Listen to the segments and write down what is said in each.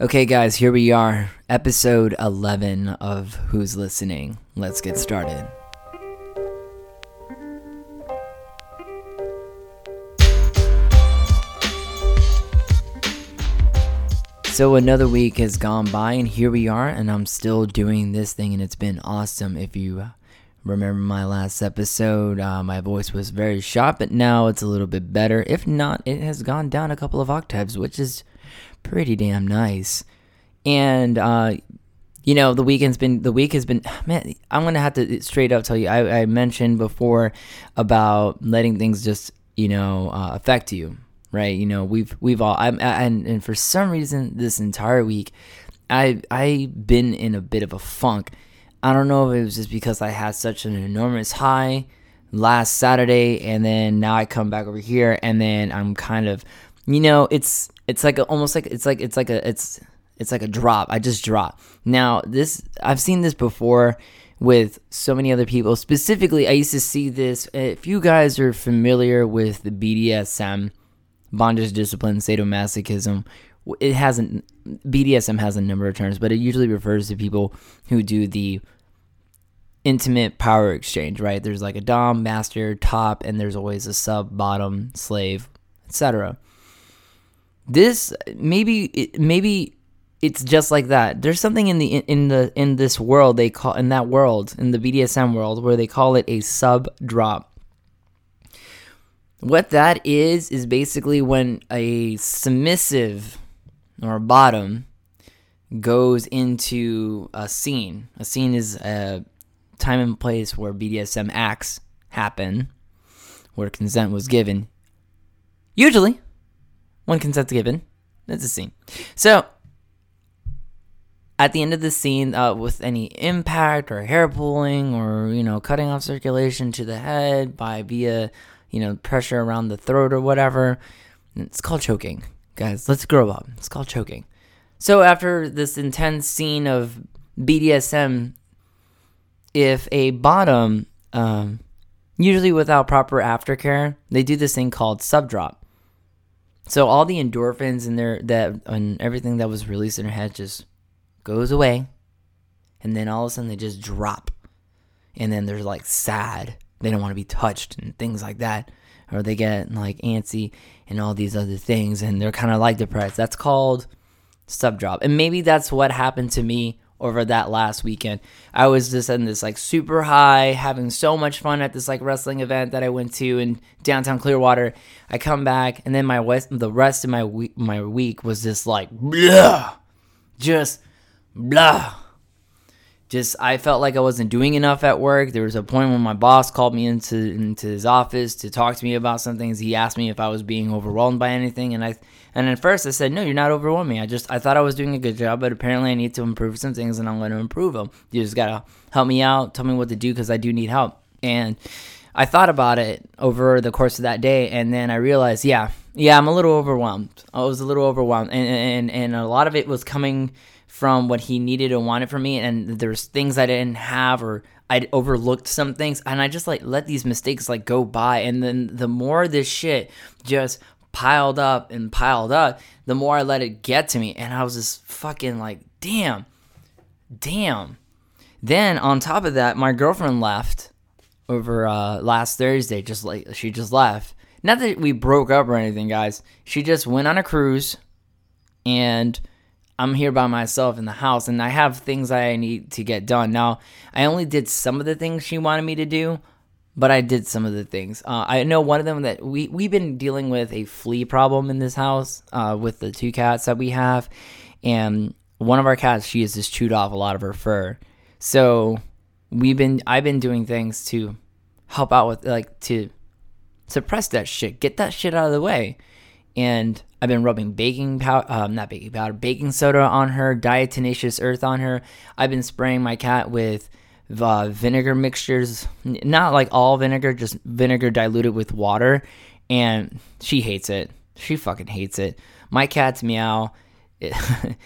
Okay, guys, here we are, episode 11 of Who's Listening. Let's get started. So, another week has gone by, and here we are, and I'm still doing this thing, and it's been awesome. If you remember my last episode, uh, my voice was very sharp, but now it's a little bit better. If not, it has gone down a couple of octaves, which is pretty damn nice. And uh, you know, the weekend's been the week has been man. I'm gonna have to straight up tell you. I, I mentioned before about letting things just you know uh, affect you, right? You know, we've we've all I'm and and for some reason this entire week, I I've been in a bit of a funk. I don't know if it was just because I had such an enormous high last Saturday, and then now I come back over here, and then I'm kind of, you know, it's it's like a, almost like it's like it's like a it's it's like a drop. I just drop. Now this I've seen this before with so many other people. Specifically, I used to see this. If you guys are familiar with the BDSM, bondage discipline, sadomasochism, it hasn't. BDSM has a number of terms, but it usually refers to people who do the intimate power exchange. Right? There's like a dom, master, top, and there's always a sub, bottom, slave, etc. This maybe maybe it's just like that. There's something in the in the in this world they call in that world in the BDSM world where they call it a sub drop. What that is is basically when a submissive or a bottom goes into a scene. A scene is a time and place where BDSM acts happen, where consent was given. Usually, when consent's given, that's a scene. So at the end of the scene uh, with any impact or hair pulling or you know cutting off circulation to the head by via you know pressure around the throat or whatever it's called choking. Guys let's grow up. It's called choking. So after this intense scene of bdsm if a bottom um, usually without proper aftercare they do this thing called sub drop so all the endorphins in there that and everything that was released in her head just goes away, and then all of a sudden they just drop. And then they're like sad. They don't want to be touched and things like that. Or they get like antsy and all these other things, and they're kind of like depressed. That's called sub drop. And maybe that's what happened to me over that last weekend. I was just in this like super high, having so much fun at this like wrestling event that I went to in downtown Clearwater. I come back and then my west, the rest of my week, my week was just like blah, just blah. Just I felt like I wasn't doing enough at work. There was a point when my boss called me into into his office to talk to me about some things. He asked me if I was being overwhelmed by anything, and I and at first I said no, you're not overwhelming. I just I thought I was doing a good job, but apparently I need to improve some things, and I'm going to improve them. You just gotta help me out, tell me what to do because I do need help. And I thought about it over the course of that day, and then I realized, yeah, yeah, I'm a little overwhelmed. I was a little overwhelmed, and and and a lot of it was coming from what he needed and wanted from me and there's things I didn't have or I'd overlooked some things and I just like let these mistakes like go by and then the more this shit just piled up and piled up, the more I let it get to me and I was just fucking like, damn. Damn. Then on top of that, my girlfriend left over uh last Thursday just like she just left. Not that we broke up or anything, guys. She just went on a cruise and I'm here by myself in the house and I have things I need to get done. Now, I only did some of the things she wanted me to do, but I did some of the things. Uh, I know one of them that we, we've been dealing with a flea problem in this house uh, with the two cats that we have. And one of our cats, she has just chewed off a lot of her fur. So we've been, I've been doing things to help out with, like, to suppress that shit, get that shit out of the way. And I've been rubbing baking powder, um, not baking powder, baking soda on her, diatomaceous earth on her. I've been spraying my cat with uh, vinegar mixtures, not like all vinegar, just vinegar diluted with water, and she hates it. She fucking hates it. My cat's meow. It,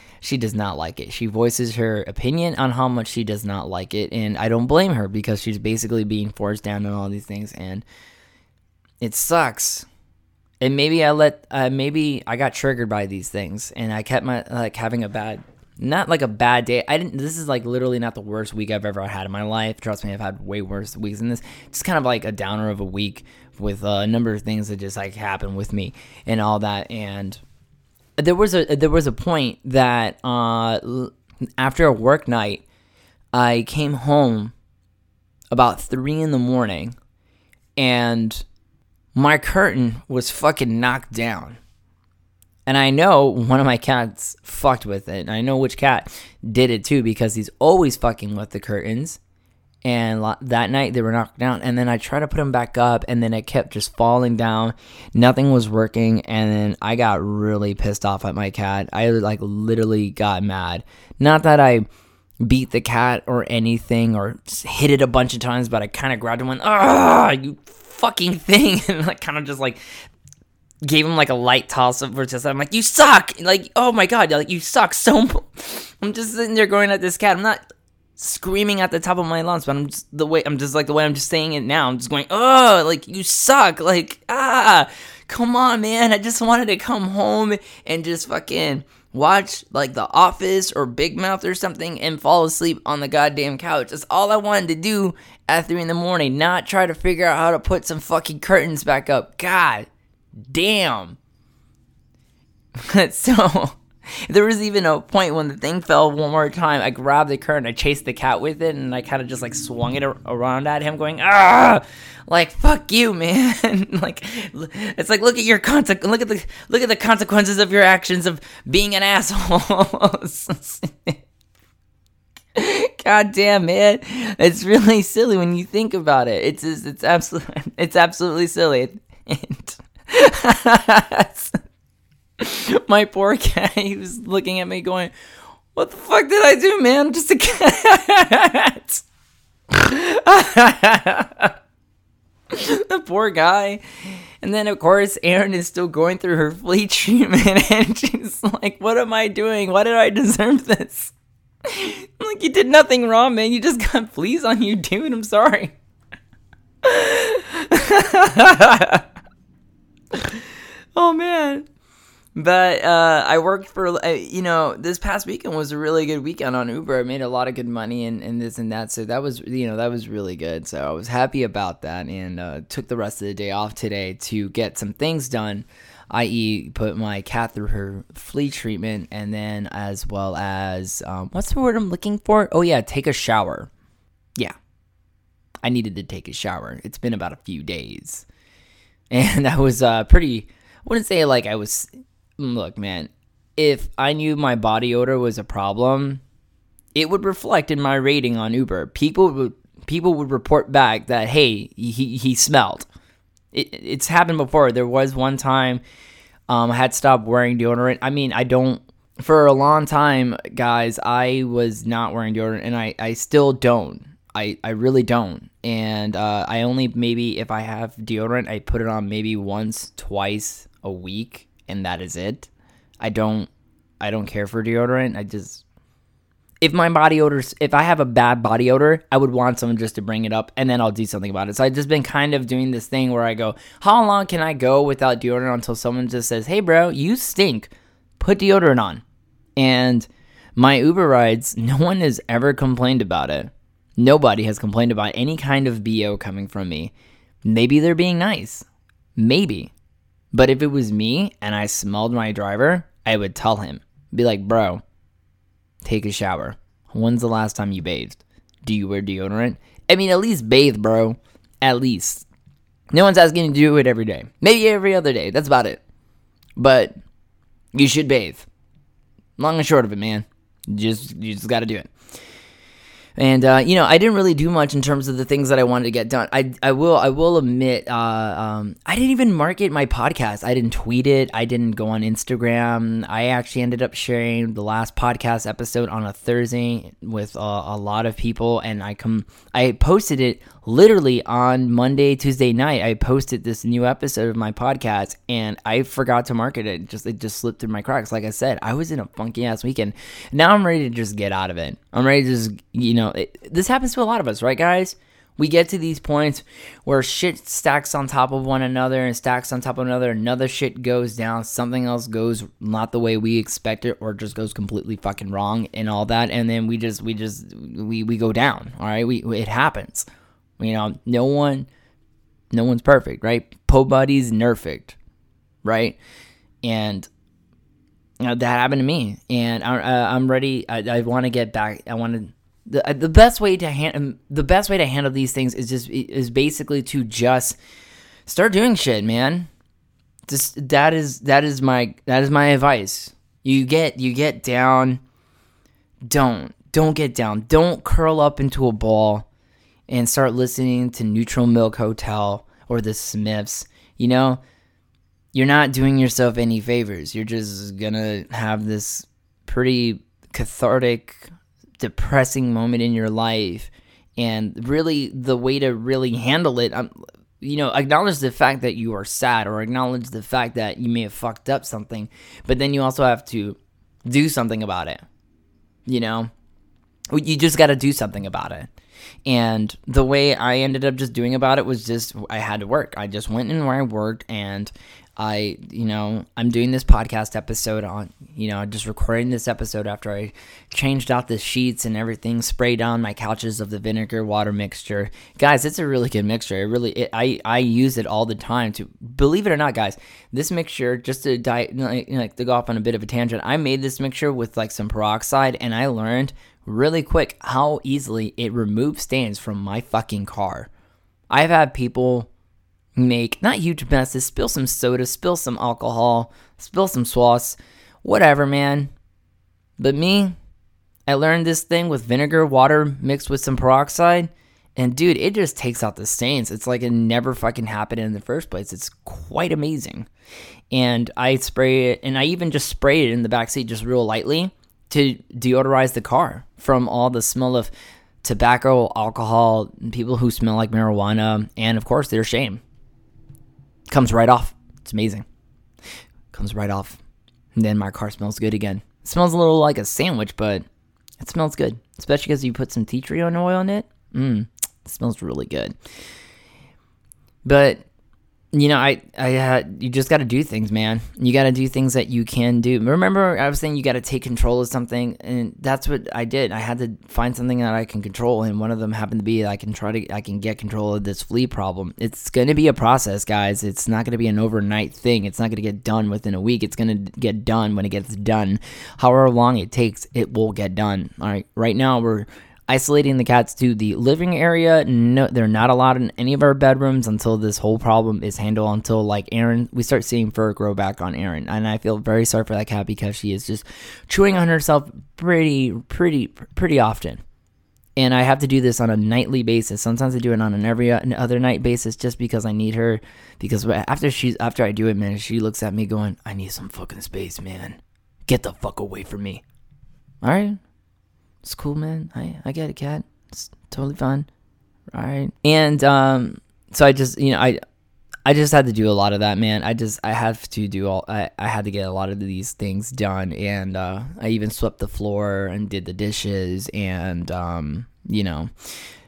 she does not like it. She voices her opinion on how much she does not like it, and I don't blame her because she's basically being forced down on all these things, and it sucks and maybe I let uh, maybe I got triggered by these things, and I kept my like having a bad, not like a bad day. I didn't. This is like literally not the worst week I've ever had in my life. Trust me, I've had way worse weeks than this. Just kind of like a downer of a week with a number of things that just like happened with me and all that. And there was a there was a point that uh, after a work night, I came home about three in the morning, and my curtain was fucking knocked down. And I know one of my cats fucked with it. And I know which cat did it too because he's always fucking with the curtains. And that night they were knocked down. And then I tried to put them back up and then it kept just falling down. Nothing was working. And then I got really pissed off at my cat. I like literally got mad. Not that I beat the cat or anything or hit it a bunch of times, but I kind of grabbed him and ah, you fucking thing. And like kind of just like gave him like a light toss of just I'm like you suck! Like oh my god like you suck so I'm just sitting there going at this cat. I'm not screaming at the top of my lungs but I'm just the way I'm just like the way I'm just saying it now I'm just going oh like you suck! Like ah come on man. I just wanted to come home and just fucking watch like The Office or Big Mouth or something and fall asleep on the goddamn couch. That's all I wanted to do at 3 in the morning, not try to figure out how to put some fucking curtains back up. God damn. so there was even a point when the thing fell one more time. I grabbed the curtain, I chased the cat with it, and I kind of just like swung it around at him, going ah, like fuck you, man. like it's like look at your conse- look at the look at the consequences of your actions of being an asshole. God damn, man, it's really silly when you think about it. It's just, it's absolutely it's absolutely silly. my poor cat, he was looking at me going, What the fuck did I do, man? Just a cat. the poor guy. And then, of course, Erin is still going through her flea treatment, and she's like, What am I doing? Why did I deserve this? I'm like, You did nothing wrong, man. You just got fleas on you, dude. I'm sorry. oh, man. But uh, I worked for, uh, you know, this past weekend was a really good weekend on Uber. I made a lot of good money and, and this and that. So that was, you know, that was really good. So I was happy about that and uh, took the rest of the day off today to get some things done, i.e., put my cat through her flea treatment and then as well as, um, what's the word I'm looking for? Oh, yeah, take a shower. Yeah. I needed to take a shower. It's been about a few days. And that was uh, pretty, I wouldn't say like I was look, man, if I knew my body odor was a problem, it would reflect in my rating on Uber. People would people would report back that hey, he he smelled. It, it's happened before. There was one time um, I had stopped wearing deodorant. I mean, I don't for a long time, guys. I was not wearing deodorant, and I I still don't. I, I really don't. And uh, I only maybe if I have deodorant, I put it on maybe once, twice a week and that is it. I don't I don't care for deodorant. I just if my body odor if I have a bad body odor, I would want someone just to bring it up and then I'll do something about it. So I've just been kind of doing this thing where I go, how long can I go without deodorant until someone just says, "Hey bro, you stink. Put deodorant on." And my Uber rides, no one has ever complained about it. Nobody has complained about any kind of BO coming from me. Maybe they're being nice. Maybe. But if it was me and I smelled my driver, I would tell him, be like, bro, take a shower. When's the last time you bathed? Do you wear deodorant? I mean, at least bathe, bro. At least. No one's asking you to do it every day. Maybe every other day. That's about it. But you should bathe. Long and short of it, man. Just you just got to do it. And uh, you know, I didn't really do much in terms of the things that I wanted to get done. I I will I will admit, uh, um, I didn't even market my podcast. I didn't tweet it. I didn't go on Instagram. I actually ended up sharing the last podcast episode on a Thursday with a lot of people, and I come I posted it literally on Monday, Tuesday night, I posted this new episode of my podcast and I forgot to market it. Just it just slipped through my cracks. Like I said, I was in a funky ass weekend. Now I'm ready to just get out of it. I'm ready to just, you know, it, this happens to a lot of us, right, guys? We get to these points where shit stacks on top of one another and stacks on top of another. Another shit goes down. Something else goes not the way we expect it, or just goes completely fucking wrong and all that. And then we just, we just, we we go down. All right, we it happens. You know, no one, no one's perfect, right? Po buddy's perfect, right? And you know, that happened to me, and I, uh, I'm ready. I, I want to get back. I want to the uh, the best way to hand the best way to handle these things is just is basically to just start doing shit, man. Just that is that is my that is my advice. You get you get down. Don't don't get down. Don't curl up into a ball and start listening to Neutral Milk Hotel or the Smiths. You know, you're not doing yourself any favors. You're just gonna have this pretty cathartic depressing moment in your life and really the way to really handle it um, you know acknowledge the fact that you are sad or acknowledge the fact that you may have fucked up something but then you also have to do something about it you know you just got to do something about it and the way i ended up just doing about it was just i had to work i just went in where i worked and I, you know, I'm doing this podcast episode on, you know, just recording this episode after I changed out the sheets and everything, sprayed down my couches of the vinegar water mixture. Guys, it's a really good mixture. It really, it, I, I use it all the time to, believe it or not, guys, this mixture, just to die, like, like to go off on a bit of a tangent, I made this mixture with like some peroxide and I learned really quick how easily it removes stains from my fucking car. I've had people make not huge messes, spill some soda, spill some alcohol, spill some sauce, whatever, man. But me, I learned this thing with vinegar, water mixed with some peroxide, and dude, it just takes out the stains. It's like it never fucking happened in the first place. It's quite amazing. And I spray it, and I even just spray it in the back seat just real lightly to deodorize the car from all the smell of tobacco, alcohol, people who smell like marijuana, and of course their shame comes right off. It's amazing. Comes right off. And then my car smells good again. It smells a little like a sandwich, but it smells good. Especially because you put some tea tree oil in it. Mmm, it smells really good. But you know, I I had you just got to do things, man. You got to do things that you can do. Remember, I was saying you got to take control of something, and that's what I did. I had to find something that I can control, and one of them happened to be I can try to I can get control of this flea problem. It's going to be a process, guys. It's not going to be an overnight thing. It's not going to get done within a week. It's going to get done when it gets done. However long it takes, it will get done. All right. Right now we're isolating the cats to the living area. No, they're not allowed in any of our bedrooms until this whole problem is handled. Until like Aaron, we start seeing fur grow back on Aaron, and I feel very sorry for that cat because she is just chewing on herself pretty, pretty, pretty often. And I have to do this on a nightly basis. Sometimes I do it on an every other night basis just because I need her. Because after she's after I do it, man, she looks at me going, "I need some fucking space, man. Get the fuck away from me." All right, it's cool, man. I I get it, cat. It's totally fine. All right. And um, so I just you know I I just had to do a lot of that, man. I just I have to do all I, I had to get a lot of these things done and uh, I even swept the floor and did the dishes and um, you know,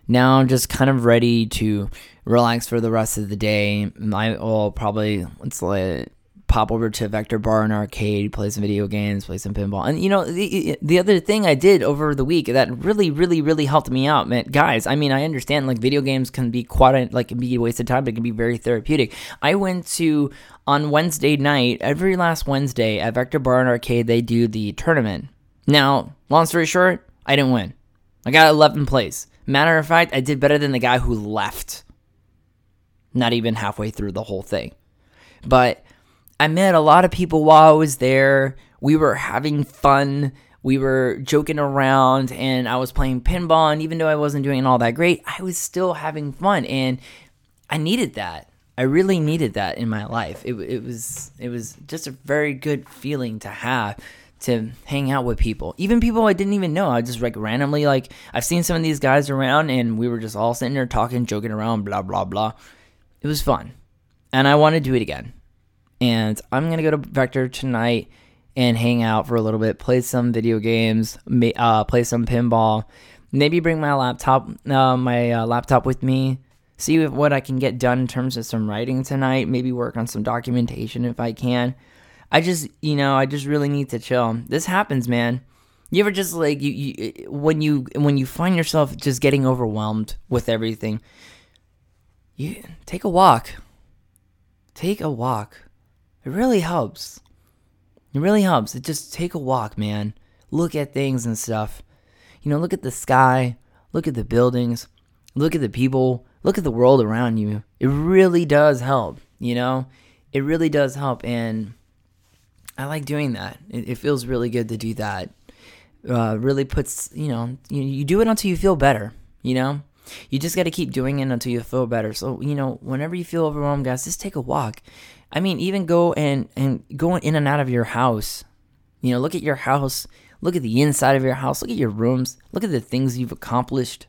now I'm just kind of ready to relax for the rest of the day. I will probably it's like pop over to Vector Bar and Arcade, play some video games, play some pinball. And you know, the, the other thing I did over the week that really, really, really helped me out, man, guys. I mean, I understand like video games can be quite like can be a waste of time, but it can be very therapeutic. I went to on Wednesday night, every last Wednesday at Vector Bar and Arcade, they do the tournament. Now, long story short, I didn't win. I got 11th place. Matter of fact, I did better than the guy who left. Not even halfway through the whole thing. But I met a lot of people while I was there. We were having fun. We were joking around and I was playing pinball. And even though I wasn't doing all that great, I was still having fun. And I needed that. I really needed that in my life. It, it was it was just a very good feeling to have to hang out with people, even people I didn't even know. I just like randomly like I've seen some of these guys around, and we were just all sitting there talking, joking around, blah blah blah. It was fun, and I want to do it again and I'm gonna go to Vector tonight and hang out for a little bit, play some video games, uh, play some pinball, maybe bring my laptop, uh, my uh, laptop with me. See what I can get done in terms of some writing tonight. Maybe work on some documentation if I can. I just, you know, I just really need to chill. This happens, man. You ever just like you, you when you when you find yourself just getting overwhelmed with everything, you take a walk. Take a walk. It really helps. It really helps. It just take a walk, man. Look at things and stuff. You know, look at the sky, look at the buildings, look at the people, look at the world around you. It really does help, you know? It really does help and I like doing that. It, it feels really good to do that. Uh, really puts, you know, you, you do it until you feel better, you know? You just got to keep doing it until you feel better. So, you know, whenever you feel overwhelmed, guys, just take a walk. I mean, even go and, and go in and out of your house. You know, look at your house, look at the inside of your house, look at your rooms, look at the things you've accomplished.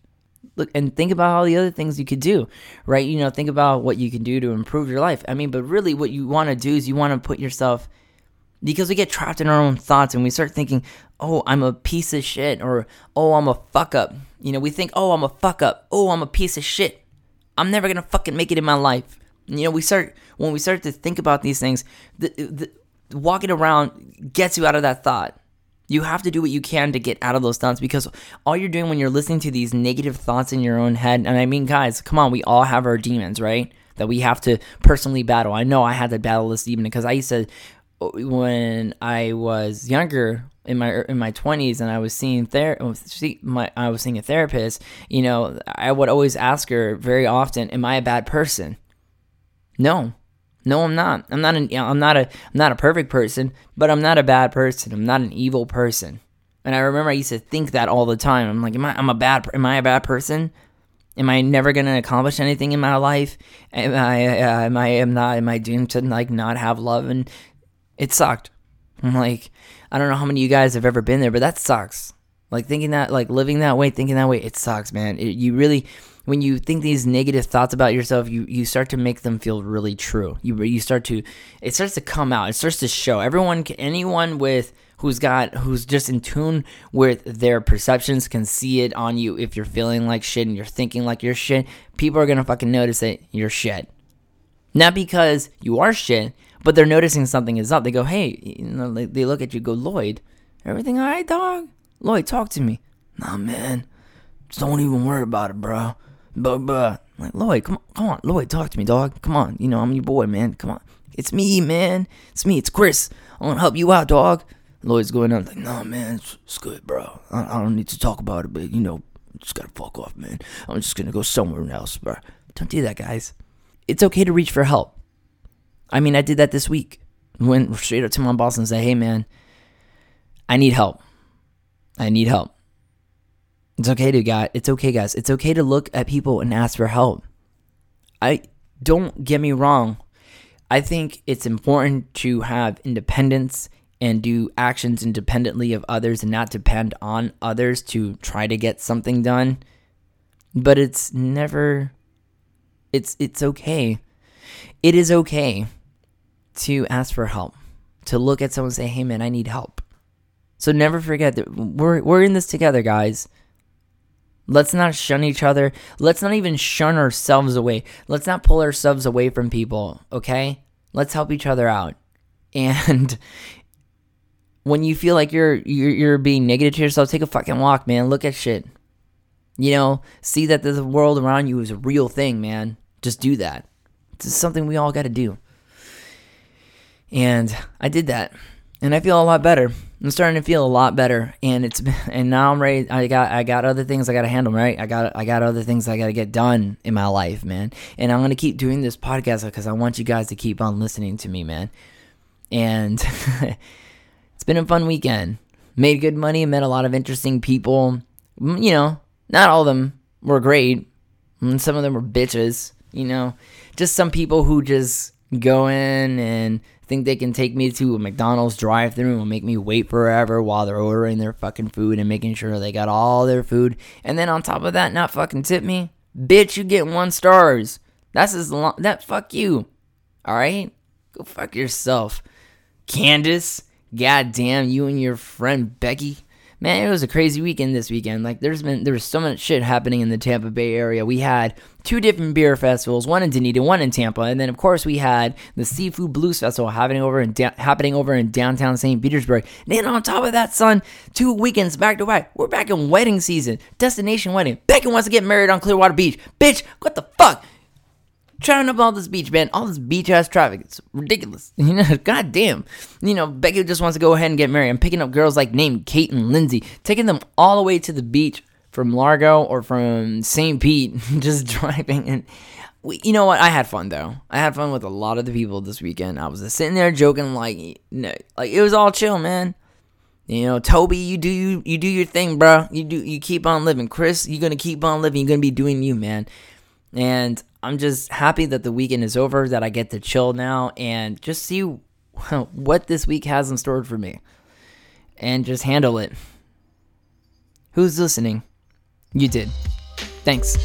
Look and think about all the other things you could do, right? You know, think about what you can do to improve your life. I mean, but really what you want to do is you want to put yourself because we get trapped in our own thoughts and we start thinking, oh, I'm a piece of shit, or oh, I'm a fuck up. You know, we think, oh, I'm a fuck up. Oh, I'm a piece of shit. I'm never gonna fucking make it in my life. You know, we start when we start to think about these things. The, the, walking around gets you out of that thought. You have to do what you can to get out of those thoughts because all you're doing when you're listening to these negative thoughts in your own head, and I mean, guys, come on, we all have our demons, right? That we have to personally battle. I know I had to battle this demon because I used to when I was younger in my in my 20s and I was seeing ther- my I was seeing a therapist, you know, I would always ask her very often, "Am I a bad person?" No. No, I'm not. I'm not an I'm not a I'm not a perfect person, but I'm not a bad person. I'm not an evil person. And I remember I used to think that all the time. I'm like, am I I'm a bad am I a bad person? Am I never gonna accomplish anything in my life? Am I uh, am I am not am I doomed to like not have love and it sucked. I'm like, I don't know how many of you guys have ever been there, but that sucks. Like thinking that, like living that way, thinking that way, it sucks, man. It, you really, when you think these negative thoughts about yourself, you you start to make them feel really true. You you start to, it starts to come out. It starts to show. Everyone, anyone with who's got who's just in tune with their perceptions can see it on you. If you're feeling like shit and you're thinking like you're shit, people are gonna fucking notice that you're shit. Not because you are shit, but they're noticing something is up. They go, hey, you know, they, they look at you, go, Lloyd, everything all right, dog? Lloyd, talk to me. Nah, man, just don't even worry about it, bro. But, but, like, Lloyd, come on, come on, Lloyd, talk to me, dog. Come on, you know, I'm your boy, man. Come on. It's me, man. It's me, it's Chris. I want to help you out, dog. Lloyd's going on like, nah, man, it's, it's good, bro. I, I, don't need to talk about it, but, you know, just gotta fuck off, man. I'm just gonna go somewhere else, bro. Don't do that, guys. It's okay to reach for help. I mean, I did that this week. Went straight up to my boss and said, "Hey, man, I need help. I need help." It's okay to guys. It's okay, guys. It's okay to look at people and ask for help. I don't get me wrong. I think it's important to have independence and do actions independently of others and not depend on others to try to get something done. But it's never it's it's okay. It is okay to ask for help, to look at someone and say, hey man, I need help. So never forget that we're, we're in this together, guys. Let's not shun each other. Let's not even shun ourselves away. Let's not pull ourselves away from people, okay? Let's help each other out. And when you feel like you're you're, you're being negative to yourself, take a fucking walk, man. Look at shit. You know, see that the world around you is a real thing, man. Just do that. It's something we all got to do. And I did that. And I feel a lot better. I'm starting to feel a lot better. And it's and now I'm ready I got I got other things I gotta handle, right? I got I got other things I gotta get done in my life, man. And I'm gonna keep doing this podcast because I want you guys to keep on listening to me, man. And it's been a fun weekend. Made good money, met a lot of interesting people. You know, not all of them were great. Some of them were bitches, you know. Just some people who just go in and think they can take me to a McDonald's drive through and make me wait forever while they're ordering their fucking food and making sure they got all their food. And then on top of that, not fucking tip me? Bitch, you get one stars. That's as long that fuck you. Alright? Go fuck yourself. Candace, goddamn you and your friend Becky. Man, it was a crazy weekend this weekend. Like there's been there was so much shit happening in the Tampa Bay area. We had two different beer festivals, one in Dunedin, one in Tampa, and then of course we had the Seafood Blues Festival happening over in da- happening over in downtown St. Petersburg. And then on top of that, son, two weekends back to back. We're back in wedding season, destination wedding. Becky wants to get married on Clearwater Beach. Bitch, what the fuck? Trying up all this beach, man. All this beach ass traffic. It's ridiculous. You know, goddamn. You know, Becky just wants to go ahead and get married. I'm picking up girls like named Kate and Lindsay, taking them all the way to the beach from Largo or from St. Pete, just driving. And we, you know what? I had fun though. I had fun with a lot of the people this weekend. I was just sitting there joking, like, like it was all chill, man. You know, Toby, you do you you do your thing, bro. You do you keep on living. Chris, you're gonna keep on living. You're gonna be doing you, man. And I'm just happy that the weekend is over, that I get to chill now and just see what this week has in store for me and just handle it. Who's listening? You did. Thanks.